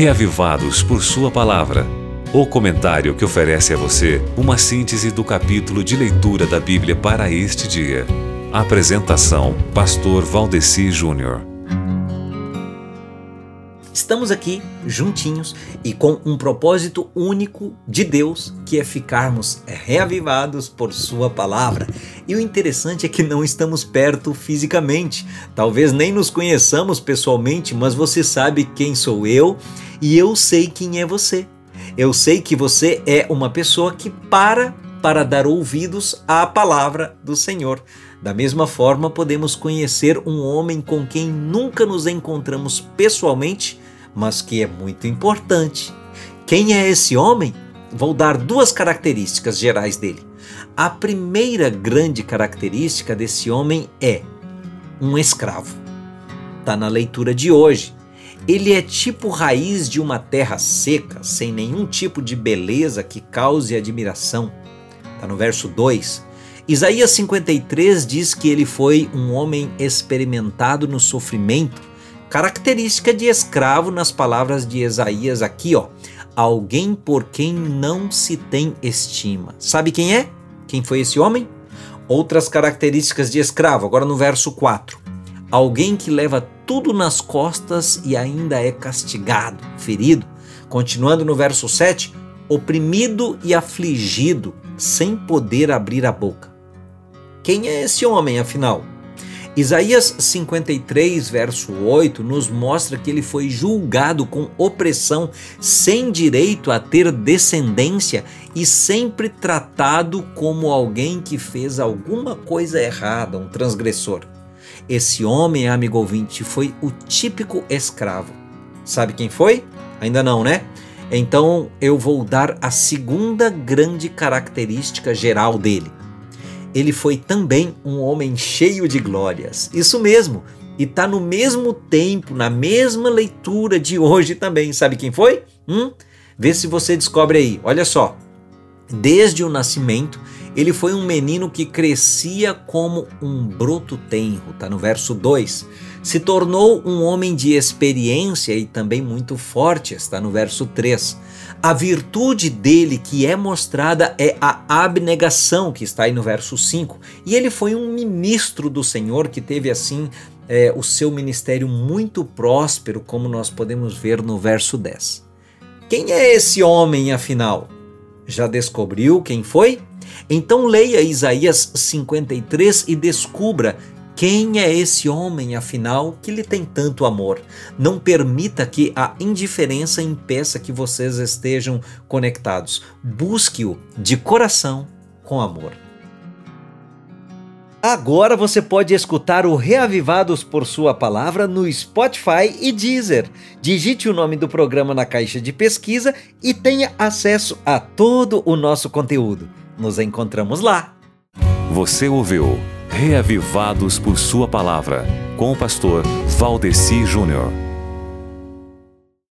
Reavivados por Sua Palavra. O comentário que oferece a você uma síntese do capítulo de leitura da Bíblia para este dia. Apresentação: Pastor Valdeci Júnior. Estamos aqui juntinhos e com um propósito único de Deus, que é ficarmos reavivados por Sua palavra. E o interessante é que não estamos perto fisicamente, talvez nem nos conheçamos pessoalmente, mas você sabe quem sou eu e eu sei quem é você. Eu sei que você é uma pessoa que para para dar ouvidos à palavra do Senhor. Da mesma forma, podemos conhecer um homem com quem nunca nos encontramos pessoalmente, mas que é muito importante. Quem é esse homem? Vou dar duas características gerais dele. A primeira grande característica desse homem é um escravo. Está na leitura de hoje. Ele é tipo raiz de uma terra seca, sem nenhum tipo de beleza que cause admiração. Está no verso 2. Isaías 53 diz que ele foi um homem experimentado no sofrimento, característica de escravo nas palavras de Isaías aqui, ó. Alguém por quem não se tem estima. Sabe quem é? Quem foi esse homem? Outras características de escravo, agora no verso 4. Alguém que leva tudo nas costas e ainda é castigado, ferido. Continuando no verso 7, oprimido e afligido, sem poder abrir a boca. Quem é esse homem, afinal? Isaías 53, verso 8, nos mostra que ele foi julgado com opressão, sem direito a ter descendência e sempre tratado como alguém que fez alguma coisa errada, um transgressor. Esse homem, amigo ouvinte, foi o típico escravo. Sabe quem foi? Ainda não, né? Então eu vou dar a segunda grande característica geral dele. Ele foi também um homem cheio de glórias. Isso mesmo, e está no mesmo tempo, na mesma leitura de hoje também. Sabe quem foi? Hum? Vê se você descobre aí. Olha só. Desde o nascimento, ele foi um menino que crescia como um broto tenro, tá no verso 2 se tornou um homem de experiência e também muito forte, está no verso 3. A virtude dele que é mostrada é a abnegação, que está aí no verso 5. E ele foi um ministro do Senhor que teve assim é, o seu ministério muito próspero, como nós podemos ver no verso 10. Quem é esse homem, afinal? Já descobriu quem foi? Então leia Isaías 53 e descubra quem é esse homem, afinal, que lhe tem tanto amor? Não permita que a indiferença impeça que vocês estejam conectados. Busque-o de coração com amor. Agora você pode escutar o Reavivados por Sua Palavra no Spotify e Deezer. Digite o nome do programa na caixa de pesquisa e tenha acesso a todo o nosso conteúdo. Nos encontramos lá. Você ouviu Reavivados por Sua Palavra, com o pastor Valdeci Júnior.